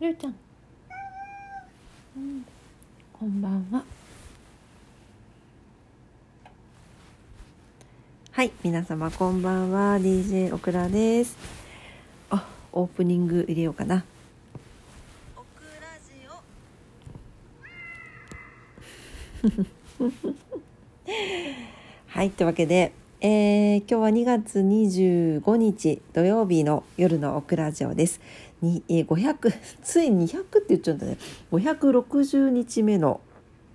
りゅうちゃん、うん、こんばんは。はい皆様こんばんは。DJ オクラです。あオープニング入れようかな。オクラジオ。はいというわけでえー、今日は2月25日土曜日の夜のオクラジオです。にえー、500 つい200って言っちゃうんだね560日目の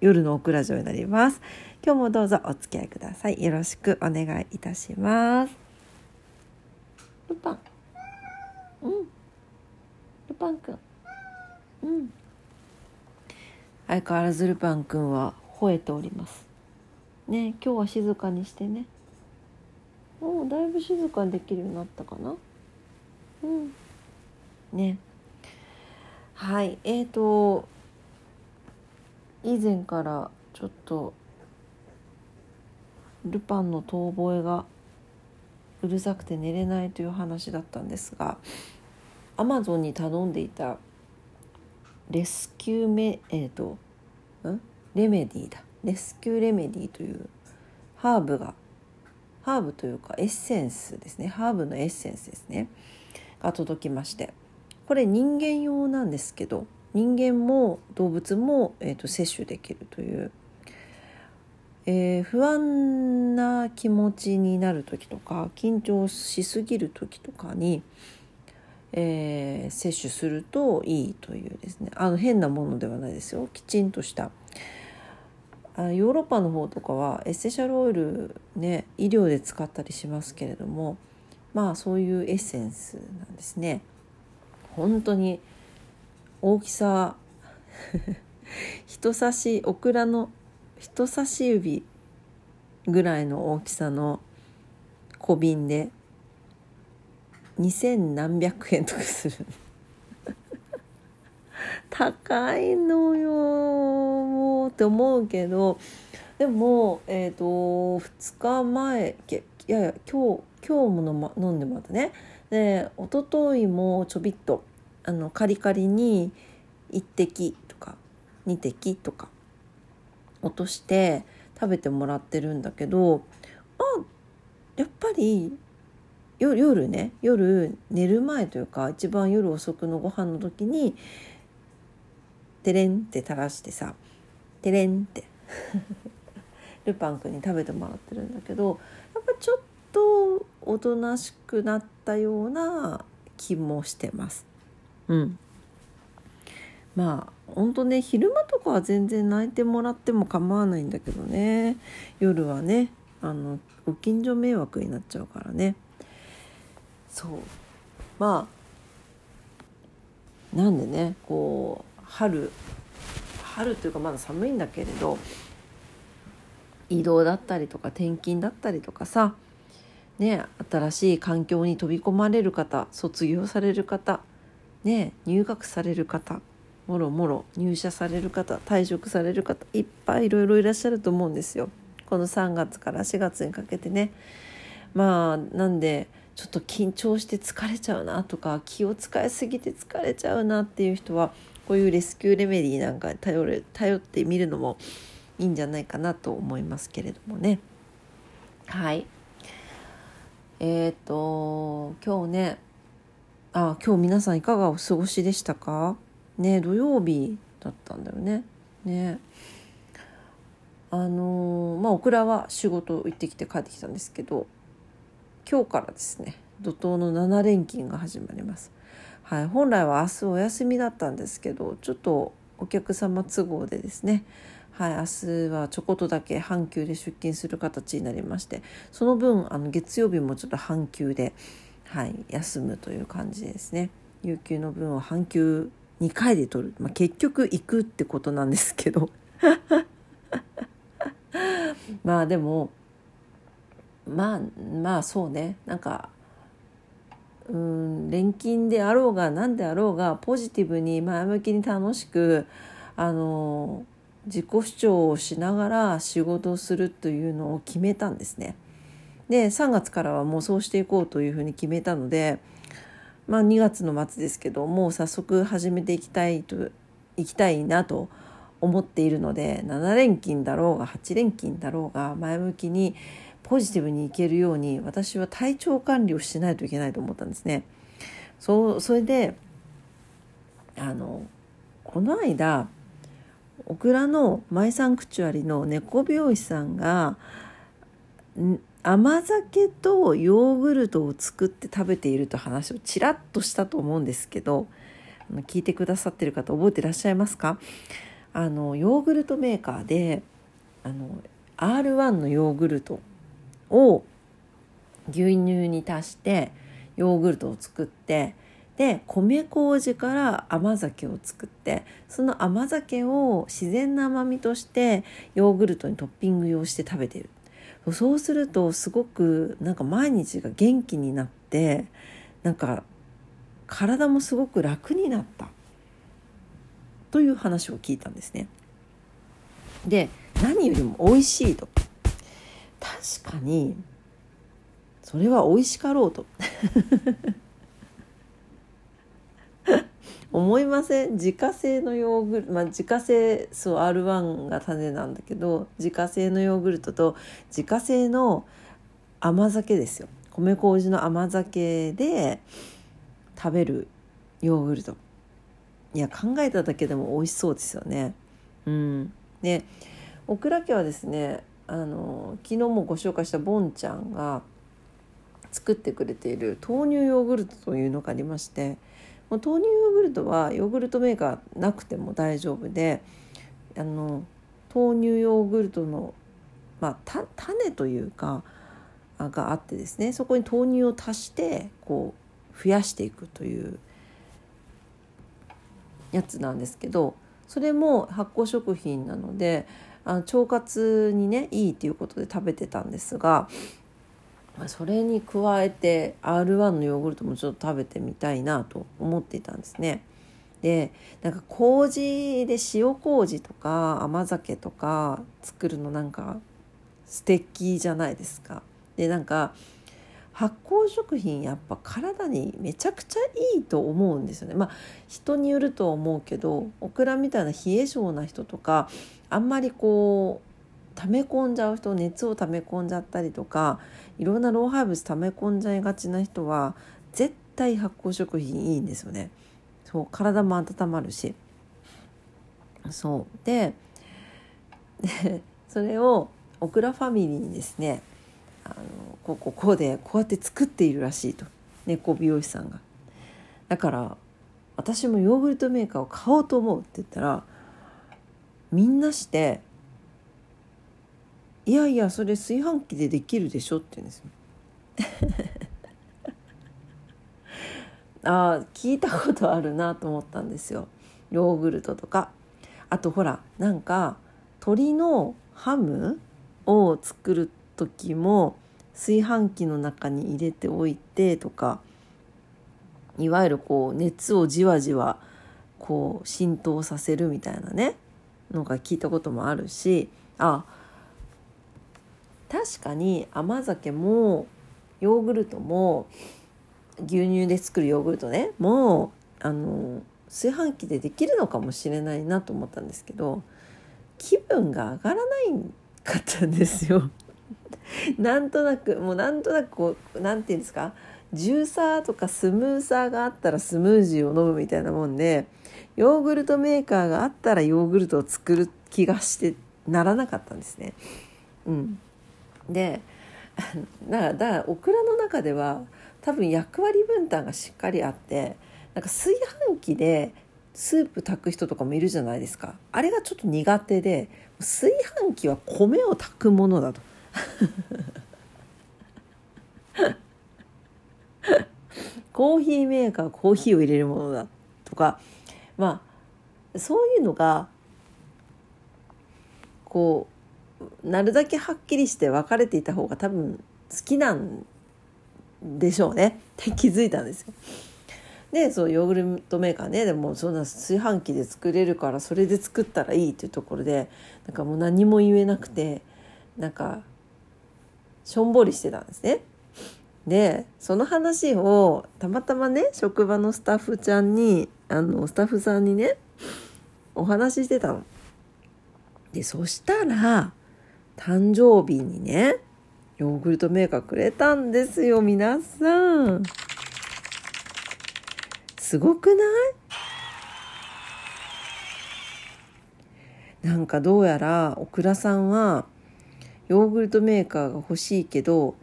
夜のオクラジオになります。今日もどうぞお付き合いください。よろしくお願いいたします。ルパン。うん。ルパンくん。うん。相変わらずルパンくんは吠えております。ね今日は静かにしてね。もうだいぶ静かにできるようになったかな。うん。ね。はいえーと以前からちょっとルパンの遠吠えがうるさくて寝れないという話だったんですがアマゾンに頼んでいたレスキューメえっ、ー、とん？レメディーだ。レスキューレメディーというハーブがハーブというかエッセンスですね。ハーブのエッセンスですね。が届きまして。これ人間用なんですけど人間も動物も、えーと、摂取できるという、えー、不安な気持ちになる時とか緊張しすぎる時とかに、えー、摂取するといいというですね。あの変なものではないですよ。きちんとしたあヨーロッパの方とかはエッセシャルオイルね医療で使ったりしますけれどもまあそういうエッセンスなんですね。本当に大きさ 人差しオクラの人差し指ぐらいの大きさの小瓶で2,000何百円とかする高いのよって思うけどでもえっ、ー、と2日前いやいや今日今日もの飲んでまたね。で一昨日もちょびっとあのカリカリに1滴とか2滴とか落として食べてもらってるんだけどあやっぱり夜ね夜寝る前というか一番夜遅くのご飯の時にテレンって垂らしてさテレンって。ルパン君に食べてもらってるんだけどやっぱちょっとおとなしくなったような気もしてます。うん、まあ本当ね昼間とかは全然泣いてもらっても構わないんだけどね。夜はねあのご近所迷惑になっちゃうからね。そう。まあなんでねこう春春というかまだ寒いんだけれど移動だったりとか転勤だったりとかさね新しい環境に飛び込まれる方卒業される方ね入学される方もろもろ入社される方退職される方いっぱいいろいろいらっしゃると思うんですよ。この3月から4月にかけてね。まあなんでちょっと緊張して疲れちゃうなとか気を使いすぎて疲れちゃうなっていう人はこういうレスキューレメディーなんか頼る頼ってみるのもいいんじゃないかなと思いますけれどもね。はいえっ、ー、と今日ねあ今日皆さんいかがお過ごしでしたか？ね土曜日だったんだよね。ねあのー、まあオクラは仕事行ってきて帰ってきたんですけど今日からですね怒涛の7連勤が始まります。はい、本来は明日お休みだったんですけどちょっとお客様都合でですね。はい、明日はちょこっとだけ半休で出勤する形になりましてその分あの月曜日もちょっと半休で、はい、休むという感じですね。有給の分を半休2回で取る、まあ、結局行くってことなんですけど。まあでもまあまあそうね。なんかうん錬金であろうが何であろうがポジティブに前向きに楽しくあの自己主張をしながら仕事をするというのを決めたんですね。で3月からはもうそうしていこうというふうに決めたのでまあ、2月の末ですけどもう早速始めていきたいといきたいなと思っているので7連勤だろうが8連勤だろうが前向きにポジティブにいけるように私は体調管理をしないといけないと思ったんですね。そうそれであのこの間オクラのマイサンクチュアリの猫病師さんが甘酒とヨーグルトを作って食べていると話をちらっとしたと思うんですけど聞いてくださってる方覚えてらっしゃいますか？あのヨーグルトメーカーであの R1 のヨーグルトを牛乳に足してヨーグルトを作ってで米麹から甘酒を作ってその甘酒を自然な甘みとしてヨーグルトにトッピング用して食べてる。そうするとすごくなんか毎日が元気になってなんか体もすごく楽になった。という話を聞いたんですね。で何よりも美味しいと。確かにそれは美味しかろうと。思いません？自家製のヨーグルトまあ自家製そう R1 が種なんだけど自家製のヨーグルトと自家製の甘酒ですよ。米麹の甘酒で食べるヨーグルト。いや考えただけでも美味しそうですよね。うん。でオクラ家はですねあの昨日もご紹介したボンちゃんが作ってくれている豆乳ヨーグルトというのがありましてもう豆乳ヨーグルトはヨーグルトメーカーなくても大丈夫であの豆乳ヨーグルトの、まあ、種というかがあってですねそこに豆乳を足してこう増やしていくというやつなんですけどそれも発酵食品なのであの腸活にねいいっていうことで食べてたんですがそれに加えて R1 のヨーグルトもちょっと食べてみたいなと思っていたんですね。でなんか麹で塩麹とか甘酒とか作るのなんか素敵じゃないですか。でなんか発酵食品やっぱ体にめちゃくちゃいいと思うんですよね。まあ人によるとは思うけどオクラみたいな冷え性な人とかあんまりこう溜め込んじゃう人熱を溜め込んじゃったりとかいろんな老廃物溜め込んじゃいがちな人は絶対発酵食品いいんですよね。そう体も温まるしそうでで それをオクラファミリーにですねこうこうこうでこうやって作っているらしいと猫美容師さんが。だから私もヨーグルトメーカーを買おうと思うって言ったらみんなしていやいやそれ炊飯器でできるでしょ」って言うんですよ。ああ聞いたことあるなと思ったんですよヨーグルトとかあとほらなんか鶏のハムを作る時も炊飯器の中に入れておいてとかいわゆるこう熱をじわじわこう浸透させるみたいなねのが聞いたこともあるしあ確かに甘酒もヨーグルトも牛乳で作るヨーグルトねもうあの炊飯器でできるのかもしれないなと思ったんですけど気分が上がらないかったんですよ。なんとなくもうなんとなくこうなんていうんですか？ジューサーとかスムーサーがあったらスムージーを飲むみたいなもんでヨーグルトメーカーがあったらヨーグルトを作る気がしてならなかったんですね。うん、で だからだからオクラの中では多分役割分担がしっかりあってなんか炊飯器でスープ炊く人とかもいるじゃないですか。あれがちょっと苦手で炊飯器は米を炊くものだと。コーヒーメーカーコーヒーを入れるものだとかまあそういうのがこうなるだけはっきりして分かれていた方が多分好きなんでしょうねって 気づいたんですよ。でそうヨーグルトメーカーねでもそんな炊飯器で作れるからそれで作ったらいいっていうところでなんかもう何も言えなくてなんかしょんぼりしてたんですね。でその話をたまたまね職場のスタッフちゃんにあのスタッフさんにねお話ししてたの。でそしたら誕生日にねヨーグルトメーカーくれたんですよ皆さん。すごくない？なんかどうやらオクラさんはヨーグルトメーカーが欲しいけど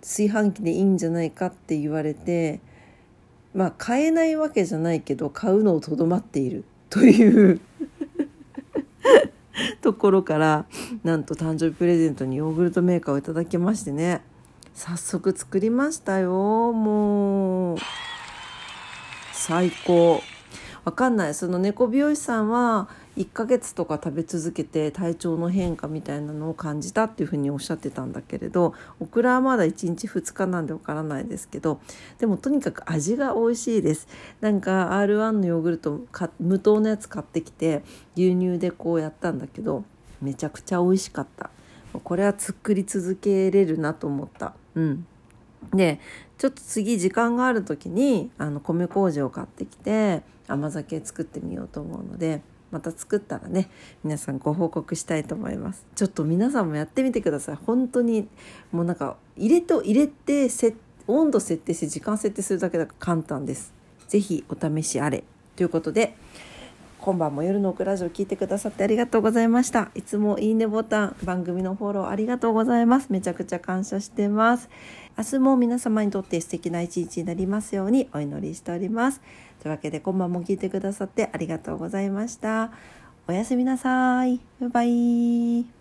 炊飯器でいいんじゃないかって言われてまあ買えないわけじゃないけど買うのをとどまっている。というところからなんと誕生日プレゼントにヨーグルトメーカーをいただきましてね。早速作りましたよもう。最高。わかんない。その猫美容師さんは1ヶ月とか食べ続けて体調の変化みたいなのを感じたっていうふうにおっしゃってたんだけれどオクラはまだ1日2日なんでわからないですけどでもとにかく味が美味しいです。なんか R1 のヨーグルト無糖のやつ買ってきて牛乳でこうやったんだけどめちゃくちゃ美味しかった。これは作り続けれるなと思った。うん。でちょっと次時間がある時にあの米麹を買ってきて甘酒作ってみようと思うのでまた作ったらね皆さんご報告したいと思います。ちょっと皆さんもやってみてください。本当にもうなんか入れと入れて温度設定して時間設定するだけだから簡単です。是非お試しあれ。ということで今晩も夜のオクラジオ聞いてくださってありがとうございました。いつもいいねボタン、番組のフォローありがとうございます。めちゃくちゃ感謝してます。明日も皆様にとって素敵な一日になりますようにお祈りしております。というわけで今晩も聞いてくださってありがとうございました。おやすみなさい。バイバイ。